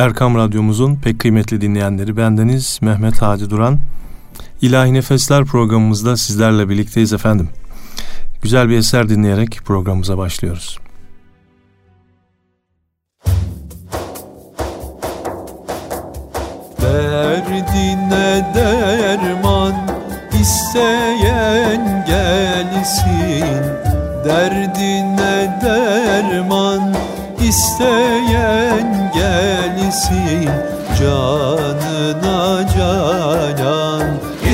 Erkam Radyomuzun pek kıymetli dinleyenleri bendeniz Mehmet Hadi Duran. İlahi Nefesler programımızda sizlerle birlikteyiz efendim. Güzel bir eser dinleyerek programımıza başlıyoruz. Derdine derman isteyen gelsin Derdine derman isteyen gelsin Canına canan.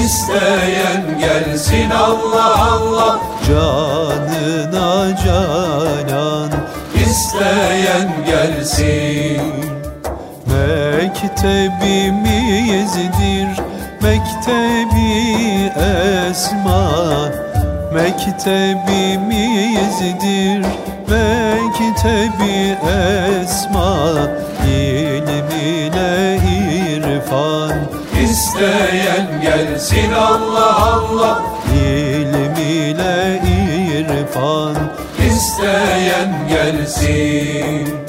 İsteyen gelsin Allah Allah. Canına canan. İsteyen gelsin. Mektebimizdir mektebi esma. Mektebimizdir mektebi esma irfan İsteyen gelsin Allah Allah. İlim ile irfan. İsteyen gelsin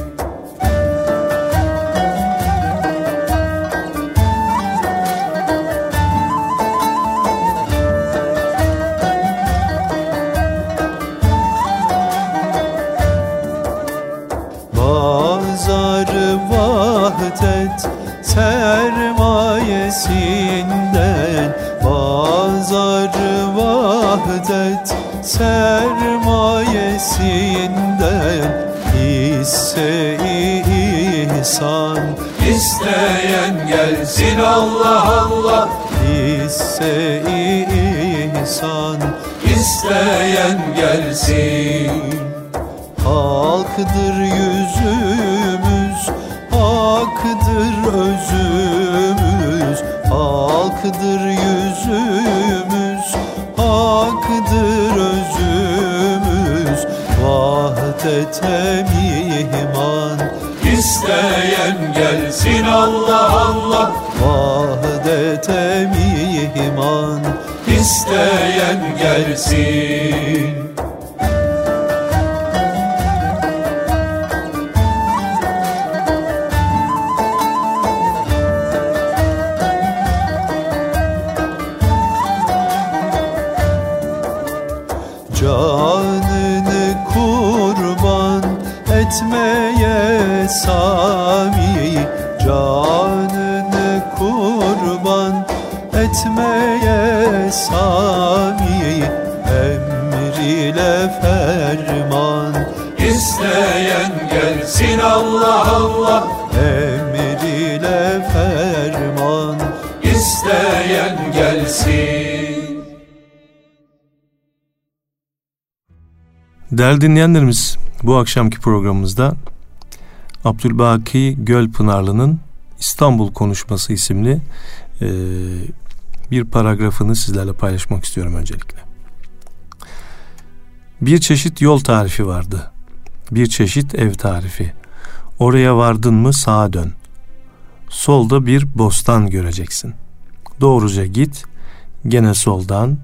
Değerli dinleyenlerimiz bu akşamki programımızda Abdülbaki Gölpınarlı'nın İstanbul Konuşması isimli e, bir paragrafını sizlerle paylaşmak istiyorum öncelikle. Bir çeşit yol tarifi vardı. Bir çeşit ev tarifi. Oraya vardın mı sağa dön. Solda bir bostan göreceksin. Doğruca git, gene soldan,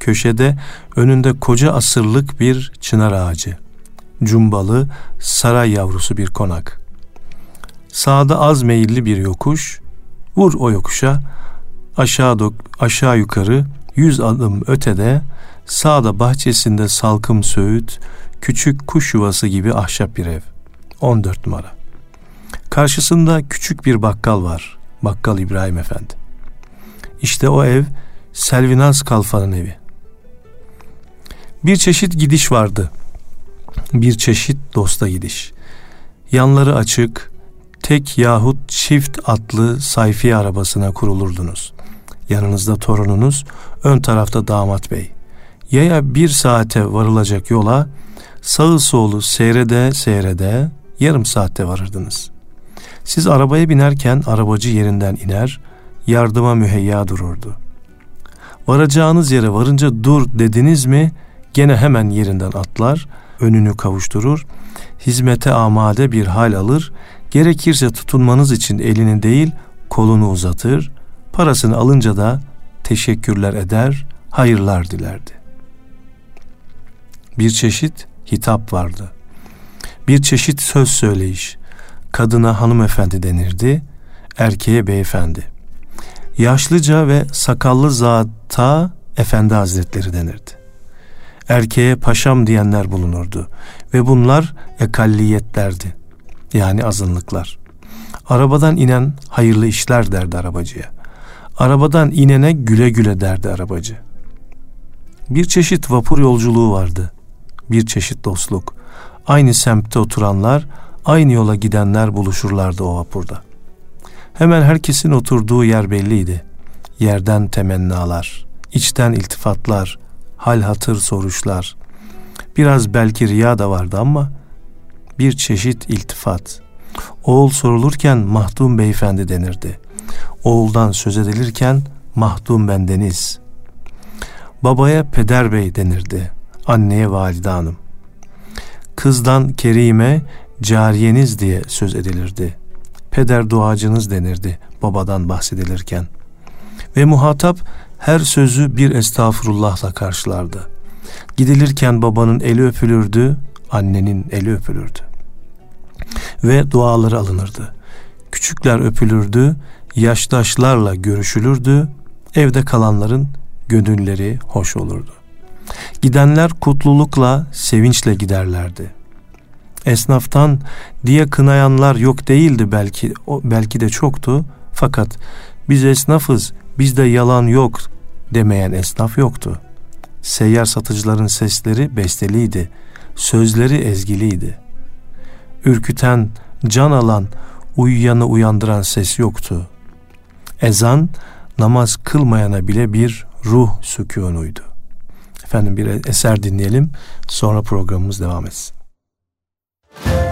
köşede önünde koca asırlık bir çınar ağacı. Cumbalı, saray yavrusu bir konak. Sağda az meyilli bir yokuş, vur o yokuşa, aşağı, dok- aşağı yukarı yüz adım ötede, sağda bahçesinde salkım söğüt, küçük kuş yuvası gibi ahşap bir ev. 14 numara. Karşısında küçük bir bakkal var. Bakkal İbrahim Efendi. İşte o ev Selvinaz Kalfa'nın evi. Bir çeşit gidiş vardı. Bir çeşit dosta gidiş. Yanları açık, tek yahut çift atlı sayfiye arabasına kurulurdunuz. Yanınızda torununuz, ön tarafta damat bey. Yaya bir saate varılacak yola sağı solu seyrede seyrede yarım saatte varırdınız. Siz arabaya binerken arabacı yerinden iner, yardıma müheyya dururdu. Varacağınız yere varınca dur dediniz mi gene hemen yerinden atlar, önünü kavuşturur, hizmete amade bir hal alır, gerekirse tutunmanız için elini değil kolunu uzatır, parasını alınca da teşekkürler eder, hayırlar dilerdi. Bir çeşit hitap vardı. Bir çeşit söz söyleyiş. kadına hanımefendi denirdi, erkeğe beyefendi. Yaşlıca ve sakallı zata efendi hazretleri denirdi. Erkeğe paşam diyenler bulunurdu ve bunlar ekalliyetlerdi. Yani azınlıklar. Arabadan inen hayırlı işler derdi arabacıya. Arabadan inene güle güle derdi arabacı. Bir çeşit vapur yolculuğu vardı. Bir çeşit dostluk. Aynı semtte oturanlar, aynı yola gidenler buluşurlardı o vapurda. Hemen herkesin oturduğu yer belliydi. Yerden temennalar, içten iltifatlar, hal hatır soruşlar. Biraz belki riya da vardı ama bir çeşit iltifat. Oğul sorulurken mahdum beyefendi denirdi. Oğuldan söz edilirken mahdum bendeniz. Babaya peder bey denirdi. Anneye valide hanım. Kızdan kerime cariyeniz diye söz edilirdi. Peder duacınız denirdi babadan bahsedilirken. Ve muhatap her sözü bir estağfurullahla karşılardı. Gidilirken babanın eli öpülürdü, annenin eli öpülürdü. Ve duaları alınırdı. Küçükler öpülürdü, yaştaşlarla görüşülürdü, evde kalanların gönülleri hoş olurdu. Gidenler kutlulukla, sevinçle giderlerdi. Esnaftan diye kınayanlar yok değildi belki, belki de çoktu. Fakat biz esnafız, bizde yalan yok demeyen esnaf yoktu. Seyyar satıcıların sesleri besteliydi, sözleri ezgiliydi. Ürküten, can alan, uyuyanı uyandıran ses yoktu. Ezan, namaz kılmayana bile bir ruh sükunuydu. Efendim bir eser dinleyelim, sonra programımız devam etsin. sen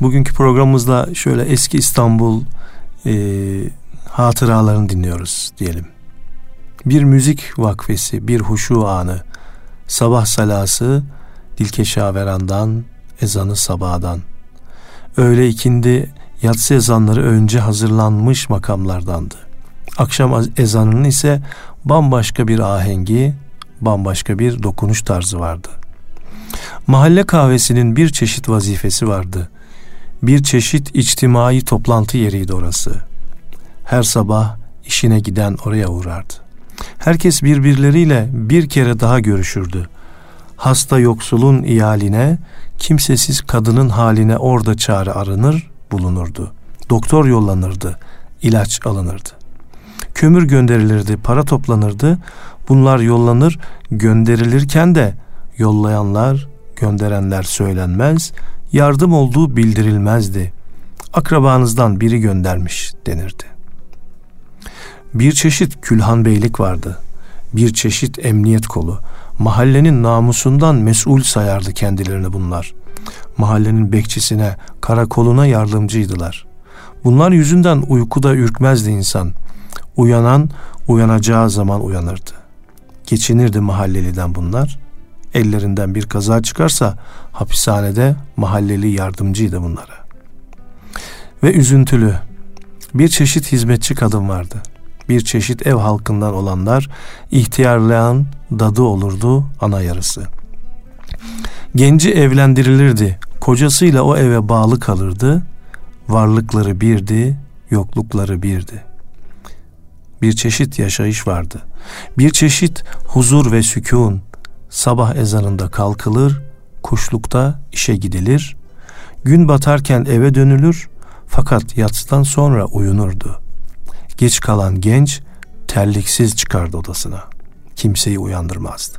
bugünkü programımızda şöyle eski İstanbul e, hatıralarını dinliyoruz diyelim. Bir müzik vakfesi, bir huşu anı, sabah salası, dilkeşaverandan, ezanı sabahdan. Öğle ikindi, yatsı ezanları önce hazırlanmış makamlardandı. Akşam ezanının ise bambaşka bir ahengi, bambaşka bir dokunuş tarzı vardı. Mahalle kahvesinin bir çeşit vazifesi vardı. Bir çeşit içtimai toplantı yeriydi orası. Her sabah işine giden oraya uğrardı. Herkes birbirleriyle bir kere daha görüşürdü. Hasta yoksulun iyaline, kimsesiz kadının haline orada çare aranır, bulunurdu. Doktor yollanırdı, ilaç alınırdı. Kömür gönderilirdi, para toplanırdı. Bunlar yollanır, gönderilirken de yollayanlar, gönderenler söylenmez, yardım olduğu bildirilmezdi. Akrabanızdan biri göndermiş denirdi. Bir çeşit külhan beylik vardı. Bir çeşit emniyet kolu. Mahallenin namusundan mesul sayardı kendilerini bunlar. Mahallenin bekçisine, karakoluna yardımcıydılar. Bunlar yüzünden uykuda ürkmezdi insan. Uyanan uyanacağı zaman uyanırdı. Geçinirdi mahalleliden bunlar. Ellerinden bir kaza çıkarsa hapishanede mahalleli yardımcıydı bunlara. Ve üzüntülü bir çeşit hizmetçi kadın vardı. Bir çeşit ev halkından olanlar ihtiyarlayan dadı olurdu ana yarısı. Genci evlendirilirdi. Kocasıyla o eve bağlı kalırdı. Varlıkları birdi, yoklukları birdi. Bir çeşit yaşayış vardı. Bir çeşit huzur ve sükun. Sabah ezanında kalkılır, kuşlukta işe gidilir. Gün batarken eve dönülür fakat yatsıdan sonra uyunurdu. Geç kalan genç terliksiz çıkardı odasına. Kimseyi uyandırmazdı.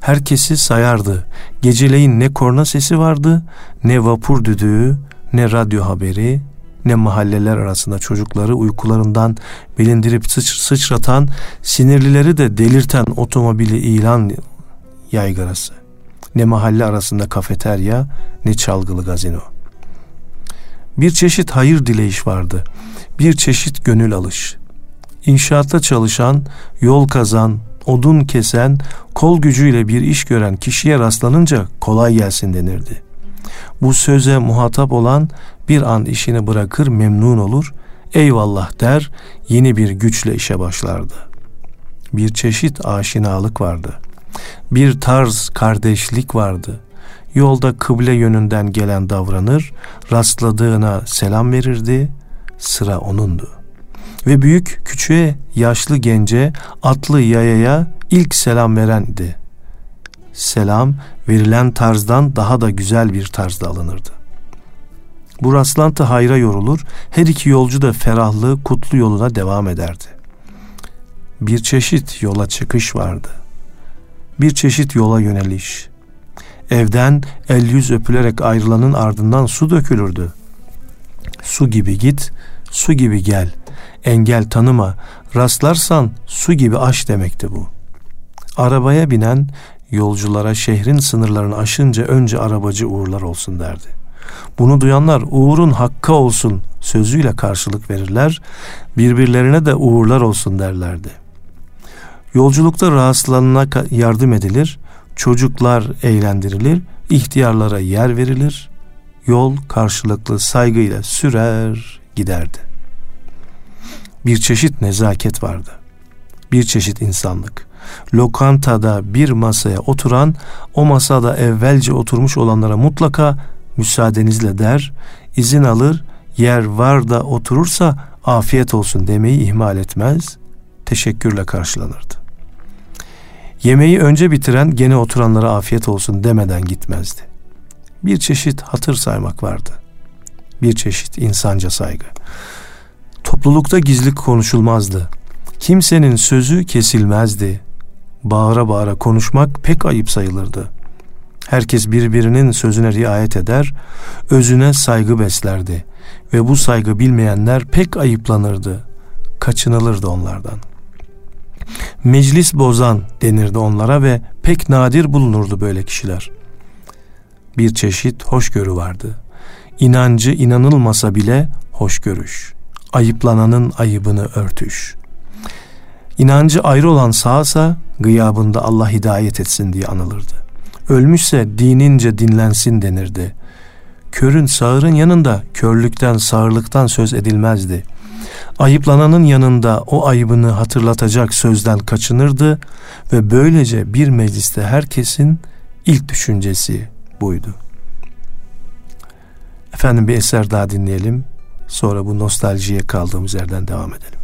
Herkesi sayardı. Geceleyin ne korna sesi vardı, ne vapur düdüğü, ne radyo haberi, ne mahalleler arasında çocukları uykularından bilindirip sıç, sıçratan, sinirlileri de delirten otomobili ilan yaygarası. Ne mahalle arasında kafeterya, ne çalgılı gazino. Bir çeşit hayır dileyiş vardı. Bir çeşit gönül alış. İnşaatta çalışan, yol kazan, odun kesen, kol gücüyle bir iş gören kişiye rastlanınca kolay gelsin denirdi. Bu söze muhatap olan bir an işini bırakır memnun olur, eyvallah der, yeni bir güçle işe başlardı. Bir çeşit aşinalık vardı. Bir tarz kardeşlik vardı. Yolda kıble yönünden gelen davranır, rastladığına selam verirdi, sıra onundu. Ve büyük küçüğe, yaşlı gence, atlı yayaya ilk selam verendi. Selam verilen tarzdan daha da güzel bir tarzda alınırdı. Bu rastlantı hayra yorulur, her iki yolcu da ferahlı, kutlu yoluna devam ederdi. Bir çeşit yola çıkış vardı. Bir çeşit yola yöneliş. Evden el yüz öpülerek ayrılanın ardından su dökülürdü. Su gibi git, su gibi gel. Engel tanıma, rastlarsan su gibi aş demekti bu. Arabaya binen yolculara şehrin sınırlarını aşınca önce arabacı uğurlar olsun derdi. Bunu duyanlar uğurun hakka olsun sözüyle karşılık verirler, birbirlerine de uğurlar olsun derlerdi. Yolculukta rahatsızlanana yardım edilir, çocuklar eğlendirilir, ihtiyarlara yer verilir, yol karşılıklı saygıyla sürer giderdi. Bir çeşit nezaket vardı. Bir çeşit insanlık. lokantada bir masaya oturan o masada evvelce oturmuş olanlara mutlaka müsaadenizle der, izin alır, yer var da oturursa afiyet olsun demeyi ihmal etmez, teşekkürle karşılanırdı. Yemeği önce bitiren gene oturanlara afiyet olsun demeden gitmezdi. Bir çeşit hatır saymak vardı. Bir çeşit insanca saygı. Toplulukta gizli konuşulmazdı. Kimsenin sözü kesilmezdi. Bağıra bağıra konuşmak pek ayıp sayılırdı. Herkes birbirinin sözüne riayet eder, özüne saygı beslerdi ve bu saygı bilmeyenler pek ayıplanırdı, kaçınılırdı onlardan. Meclis bozan denirdi onlara ve pek nadir bulunurdu böyle kişiler. Bir çeşit hoşgörü vardı. İnancı inanılmasa bile hoşgörüş. Ayıplananın ayıbını örtüş. İnancı ayrı olan sağsa gıyabında Allah hidayet etsin diye anılırdı. Ölmüşse dinince dinlensin denirdi. Körün sağırın yanında körlükten sağırlıktan söz edilmezdi. Ayıplananın yanında o ayıbını hatırlatacak sözden kaçınırdı ve böylece bir mecliste herkesin ilk düşüncesi buydu. Efendim bir eser daha dinleyelim. Sonra bu nostaljiye kaldığımız yerden devam edelim.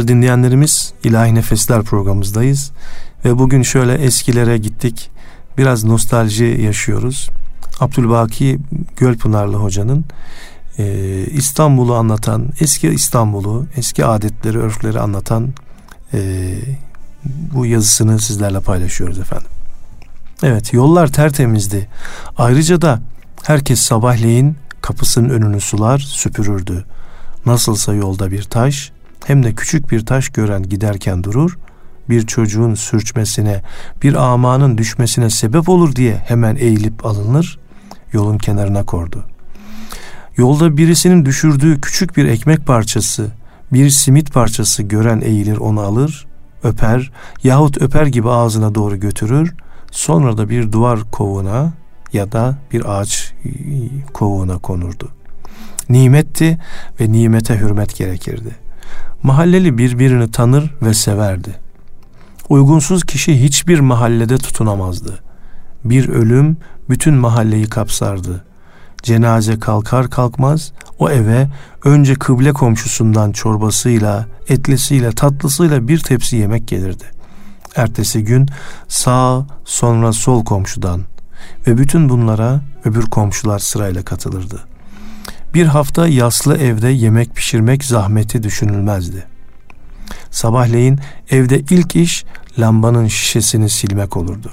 Değerli dinleyenlerimiz İlahi Nefesler programımızdayız ve bugün şöyle eskilere gittik. Biraz nostalji yaşıyoruz. Abdülbaki Gölpınarlı hocanın e, İstanbul'u anlatan, eski İstanbul'u, eski adetleri, örfleri anlatan e, bu yazısını sizlerle paylaşıyoruz efendim. Evet, yollar tertemizdi. Ayrıca da herkes sabahleyin kapısının önünü sular, süpürürdü. Nasılsa yolda bir taş, hem de küçük bir taş gören giderken durur, bir çocuğun sürçmesine, bir amanın düşmesine sebep olur diye hemen eğilip alınır, yolun kenarına kordu. Yolda birisinin düşürdüğü küçük bir ekmek parçası, bir simit parçası gören eğilir onu alır, öper yahut öper gibi ağzına doğru götürür, sonra da bir duvar kovuğuna ya da bir ağaç kovuğuna konurdu. Nimetti ve nimete hürmet gerekirdi. Mahalleli birbirini tanır ve severdi. Uygunsuz kişi hiçbir mahallede tutunamazdı. Bir ölüm bütün mahalleyi kapsardı. Cenaze kalkar kalkmaz o eve önce kıble komşusundan çorbasıyla, etlisiyle, tatlısıyla bir tepsi yemek gelirdi. Ertesi gün sağ sonra sol komşudan ve bütün bunlara öbür komşular sırayla katılırdı. Bir hafta yaslı evde yemek pişirmek zahmeti düşünülmezdi. Sabahleyin evde ilk iş lambanın şişesini silmek olurdu.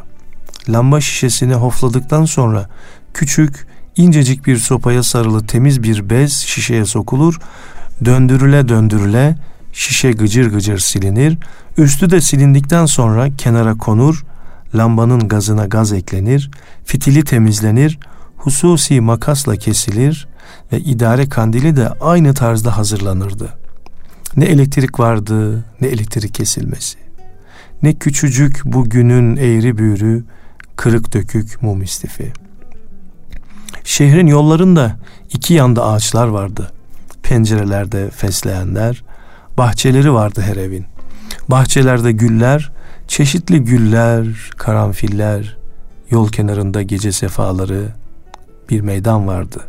Lamba şişesini hofladıktan sonra küçük, incecik bir sopaya sarılı temiz bir bez şişeye sokulur, döndürüle döndürüle şişe gıcır gıcır silinir, üstü de silindikten sonra kenara konur, lambanın gazına gaz eklenir, fitili temizlenir, hususi makasla kesilir ve idare kandili de aynı tarzda hazırlanırdı. Ne elektrik vardı, ne elektrik kesilmesi. Ne küçücük bu günün eğri büğrü, kırık dökük mum istifi. Şehrin yollarında iki yanda ağaçlar vardı. Pencerelerde fesleğenler, bahçeleri vardı her evin. Bahçelerde güller, çeşitli güller, karanfiller, yol kenarında gece sefaları, bir meydan vardı.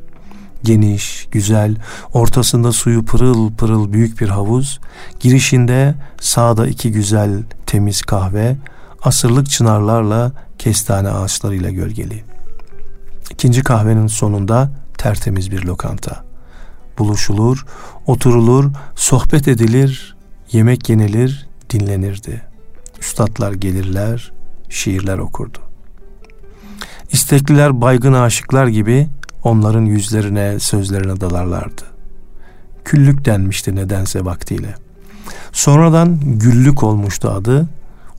Geniş, güzel, ortasında suyu pırıl pırıl büyük bir havuz, girişinde sağda iki güzel temiz kahve, asırlık çınarlarla kestane ağaçlarıyla gölgeli. İkinci kahvenin sonunda tertemiz bir lokanta. Buluşulur, oturulur, sohbet edilir, yemek yenilir, dinlenirdi. Üstadlar gelirler, şiirler okurdu. İstekliler baygın aşıklar gibi onların yüzlerine, sözlerine dalarlardı. Küllük denmişti nedense vaktiyle. Sonradan güllük olmuştu adı.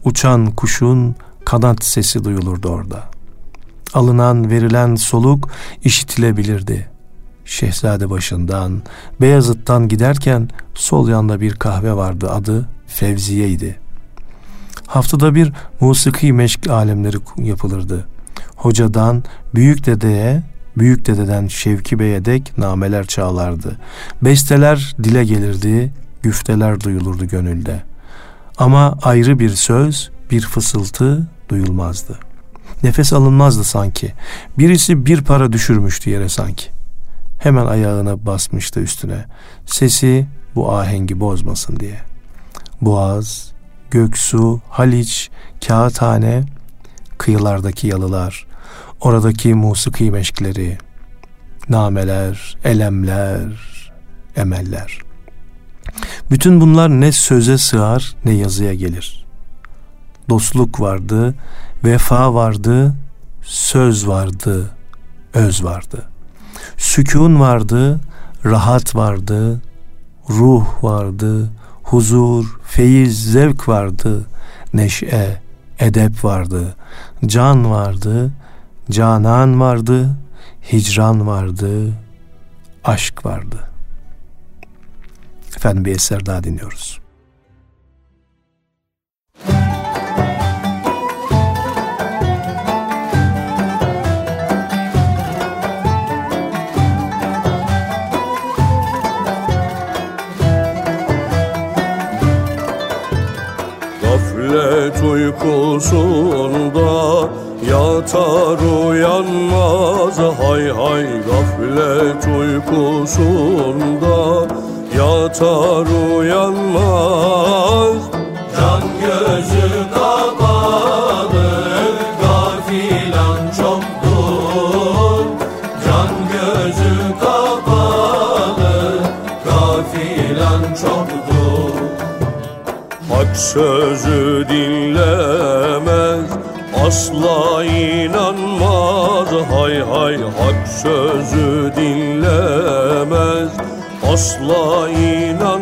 Uçan kuşun kanat sesi duyulurdu orada. Alınan, verilen soluk işitilebilirdi. Şehzade başından, Beyazıt'tan giderken sol yanda bir kahve vardı adı Fevziye'ydi. Haftada bir musiki meşk alemleri yapılırdı. Hocadan büyük dedeye, büyük dededen Şevki Bey'e dek nameler çağlardı. Besteler dile gelirdi, güfteler duyulurdu gönülde. Ama ayrı bir söz, bir fısıltı duyulmazdı. Nefes alınmazdı sanki. Birisi bir para düşürmüştü yere sanki. Hemen ayağına basmıştı üstüne. Sesi bu ahengi bozmasın diye. Boğaz, Göksu, Haliç, Kağıthane, kıyılardaki yalılar, oradaki musiki meşkleri, nameler, elemler, emeller. Bütün bunlar ne söze sığar ne yazıya gelir. Dostluk vardı, vefa vardı, söz vardı, öz vardı. Sükun vardı, rahat vardı, ruh vardı, huzur, feyiz, zevk vardı, neşe, edep vardı, can vardı, canan vardı, hicran vardı, aşk vardı. Efendim bir eser daha dinliyoruz. Gaflet uykusunda yatar uyanmaz Hay hay gaflet uykusunda. Yatar uyanmaz. Can gözü kapalı gafilan çoktur. Can gözü kapalı gafilan çoktur. Hak sözü dinlemez asla inanmaz. Hay hay hak sözü dinlemez. Asla inanmaz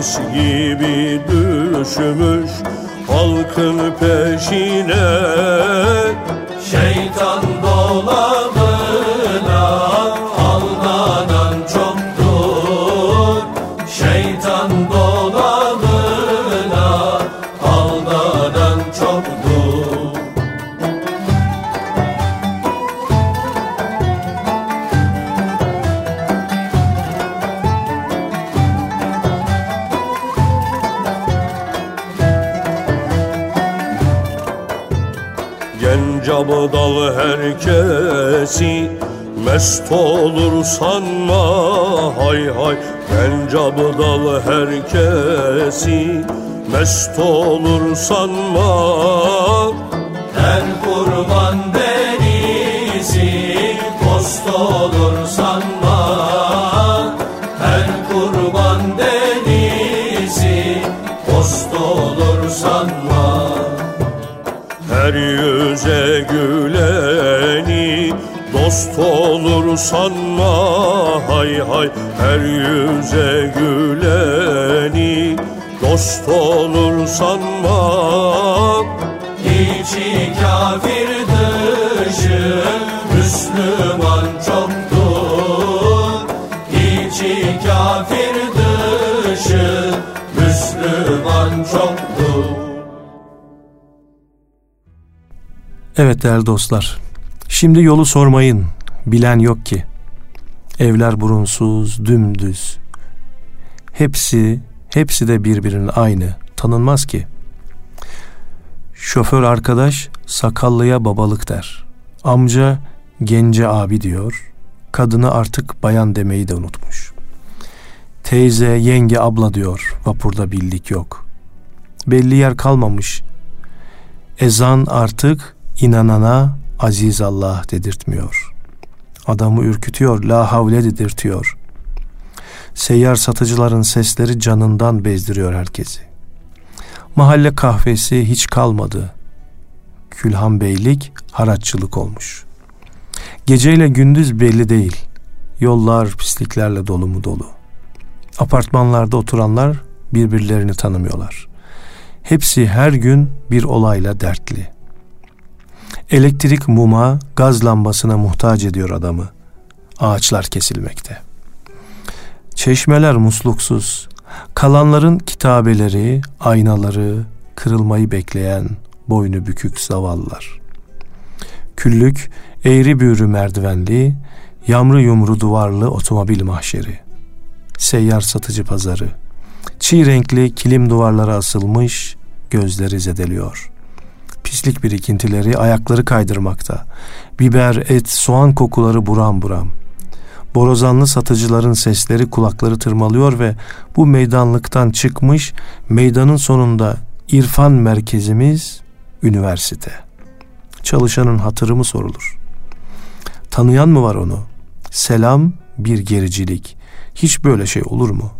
iblis gibi mest olur sanma hay hay Genç abdal herkesi. Mest olur sanma. Her kurban dost olur sanma hay hay Her yüze güleni. Dost olur sanma İçi kafir dışı Müslüman çoktur. İçi kafir dışı Müslüman çoktur. Evet değerli dostlar. Şimdi yolu sormayın. Bilen yok ki. Evler burunsuz, dümdüz. Hepsi, hepsi de birbirinin aynı. Tanınmaz ki. Şoför arkadaş sakallıya babalık der. Amca gence abi diyor. Kadını artık bayan demeyi de unutmuş. Teyze, yenge, abla diyor. Vapurda bildik yok. Belli yer kalmamış. Ezan artık inanana aziz Allah dedirtmiyor. Adamı ürkütüyor, la havle dedirtiyor. Seyyar satıcıların sesleri canından bezdiriyor herkesi. Mahalle kahvesi hiç kalmadı. Külhan beylik haraççılık olmuş. Geceyle gündüz belli değil. Yollar pisliklerle dolu mu dolu. Apartmanlarda oturanlar birbirlerini tanımıyorlar. Hepsi her gün bir olayla dertli. Elektrik muma, gaz lambasına muhtaç ediyor adamı. Ağaçlar kesilmekte. Çeşmeler musluksuz. Kalanların kitabeleri, aynaları, kırılmayı bekleyen boynu bükük zavallılar. Küllük, eğri büğrü merdivenli, yamru yumru duvarlı otomobil mahşeri. Seyyar satıcı pazarı. Çiğ renkli kilim duvarlara asılmış, gözleri zedeliyor. Pislik birikintileri ayakları kaydırmakta. Biber, et, soğan kokuları buram buram. Borazanlı satıcıların sesleri kulakları tırmalıyor ve bu meydanlıktan çıkmış meydanın sonunda irfan merkezimiz üniversite. Çalışanın hatırı mı sorulur? Tanıyan mı var onu? Selam bir gericilik. Hiç böyle şey olur mu?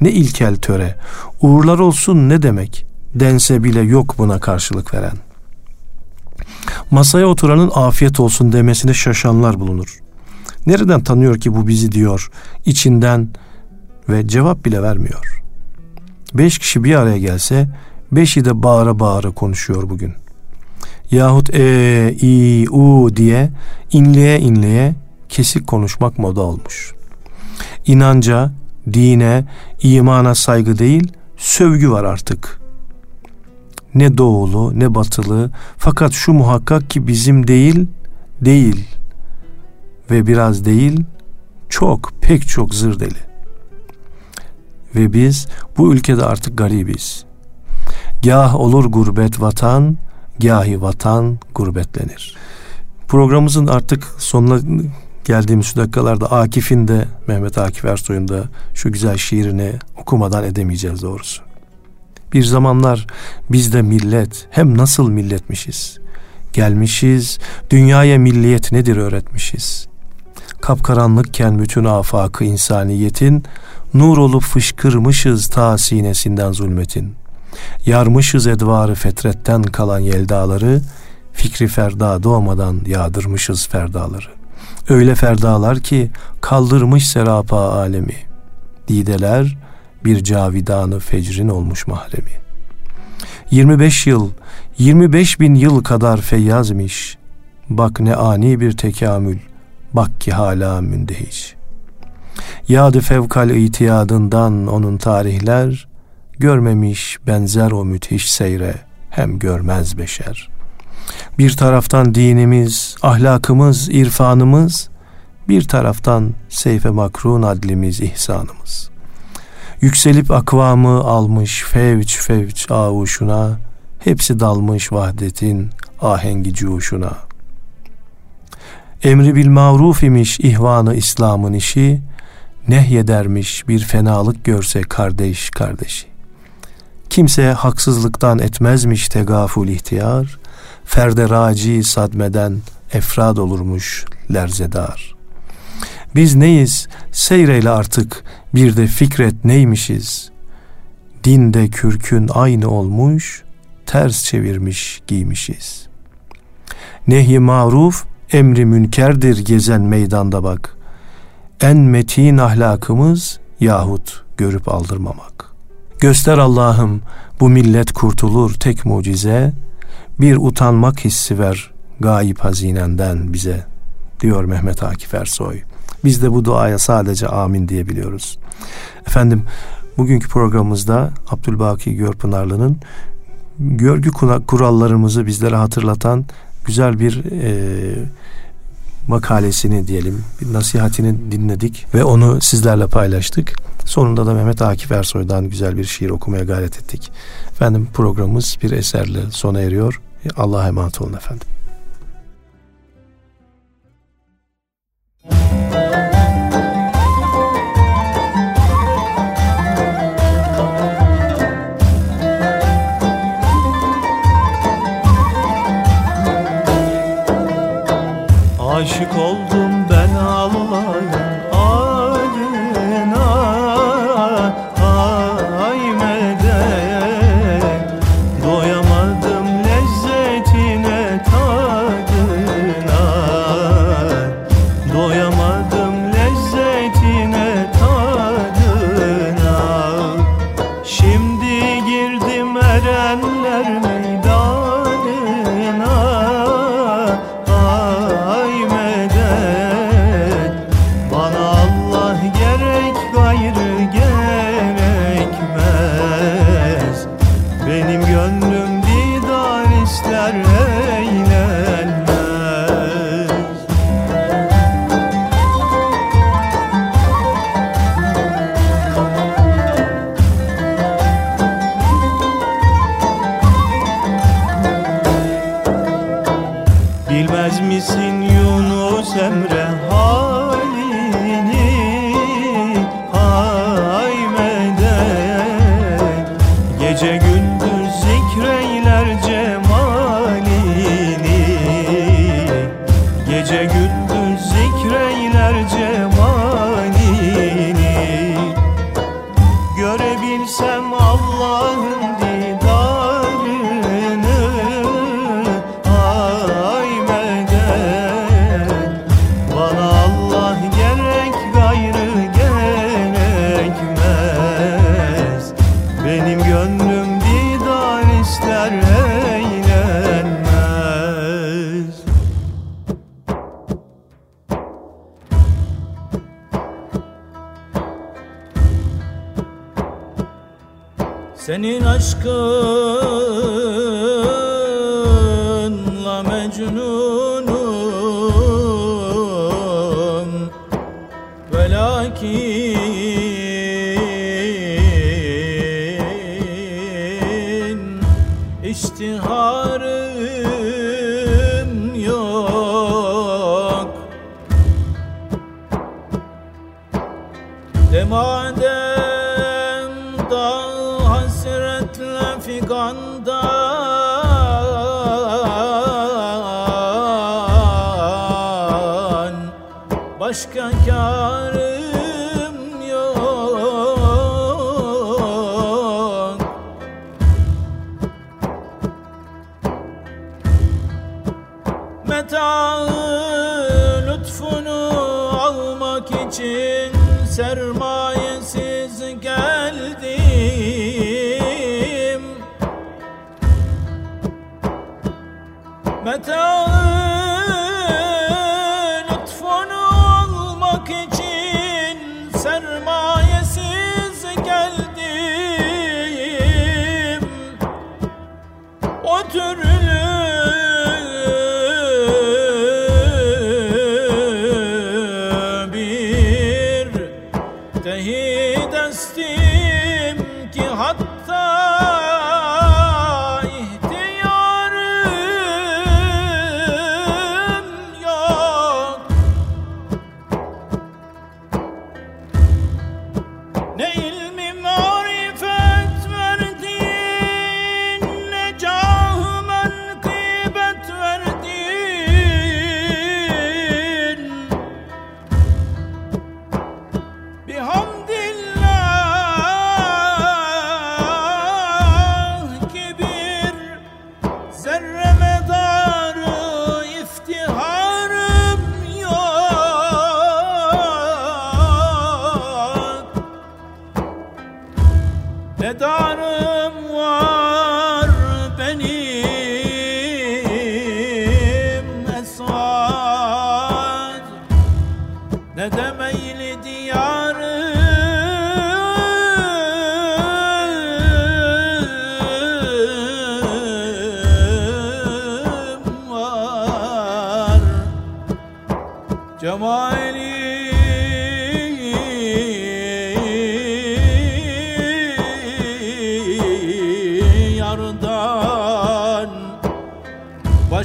Ne ilkel töre. Uğurlar olsun ne demek? Dense bile yok buna karşılık veren. Masaya oturanın afiyet olsun demesine şaşanlar bulunur. Nereden tanıyor ki bu bizi diyor içinden ve cevap bile vermiyor. Beş kişi bir araya gelse beşi de bağıra bağıra konuşuyor bugün. Yahut e, i, u diye inleye inleye kesik konuşmak moda olmuş. İnanca, dine, imana saygı değil, sövgü var artık. Ne doğulu ne batılı fakat şu muhakkak ki bizim değil, değil ve biraz değil, çok pek çok zır deli. Ve biz bu ülkede artık garibiz. Gah olur gurbet vatan, gahi vatan gurbetlenir. Programımızın artık sonuna geldiğimiz şu dakikalarda Akif'in de Mehmet Akif Ersoy'un da şu güzel şiirini okumadan edemeyeceğiz doğrusu. Bir zamanlar biz de millet hem nasıl milletmişiz. Gelmişiz dünyaya milliyet nedir öğretmişiz. Kapkaranlıkken bütün afakı insaniyetin nur olup fışkırmışız ta sinesinden zulmetin. Yarmışız edvarı fetretten kalan yeldaları, fikri ferda doğmadan yağdırmışız ferdaları. Öyle ferdalar ki kaldırmış serapa alemi. Dideler bir cavidanı fecrin olmuş mahremi. 25 yıl, 25 bin yıl kadar feyyazmış. Bak ne ani bir tekamül, bak ki hala mündehiç. Yadı fevkal itiyadından onun tarihler, görmemiş benzer o müthiş seyre, hem görmez beşer.'' Bir taraftan dinimiz, ahlakımız, irfanımız, bir taraftan seyfe makrun adlimiz, ihsanımız. Yükselip akvamı almış fevç fevç avuşuna, hepsi dalmış vahdetin ahengi cuşuna. Emri bil maruf imiş ihvanı İslam'ın işi, nehyedermiş bir fenalık görse kardeş kardeşi. Kimse haksızlıktan etmezmiş tegaful ihtiyar, ferde raci sadmeden efrad olurmuş lerzedar. Biz neyiz? Seyreyle artık bir de fikret neymişiz? Dinde kürkün aynı olmuş, ters çevirmiş giymişiz. Nehi maruf, emri münkerdir gezen meydanda bak. En metin ahlakımız yahut görüp aldırmamak. Göster Allah'ım bu millet kurtulur tek mucize, bir utanmak hissi ver gayip hazinenden bize diyor Mehmet Akif Ersoy. Biz de bu duaya sadece amin diyebiliyoruz. Efendim bugünkü programımızda Abdülbaki Görpınarlı'nın görgü kurallarımızı bizlere hatırlatan güzel bir e, makalesini diyelim, bir nasihatini dinledik ve onu sizlerle paylaştık. Sonunda da Mehmet Akif Ersoy'dan güzel bir şiir okumaya gayret ettik. Efendim programımız bir eserle sona eriyor. Allah'a emanet olun efendim.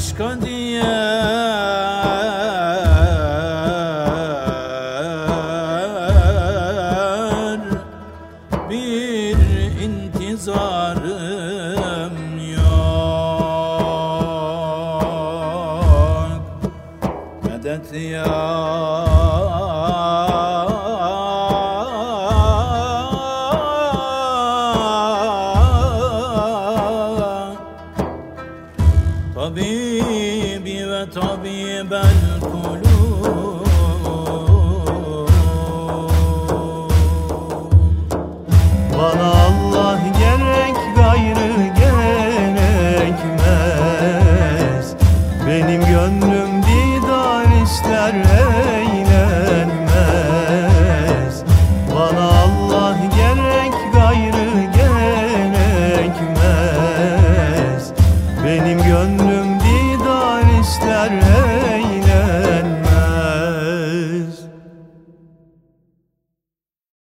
Vascondinha.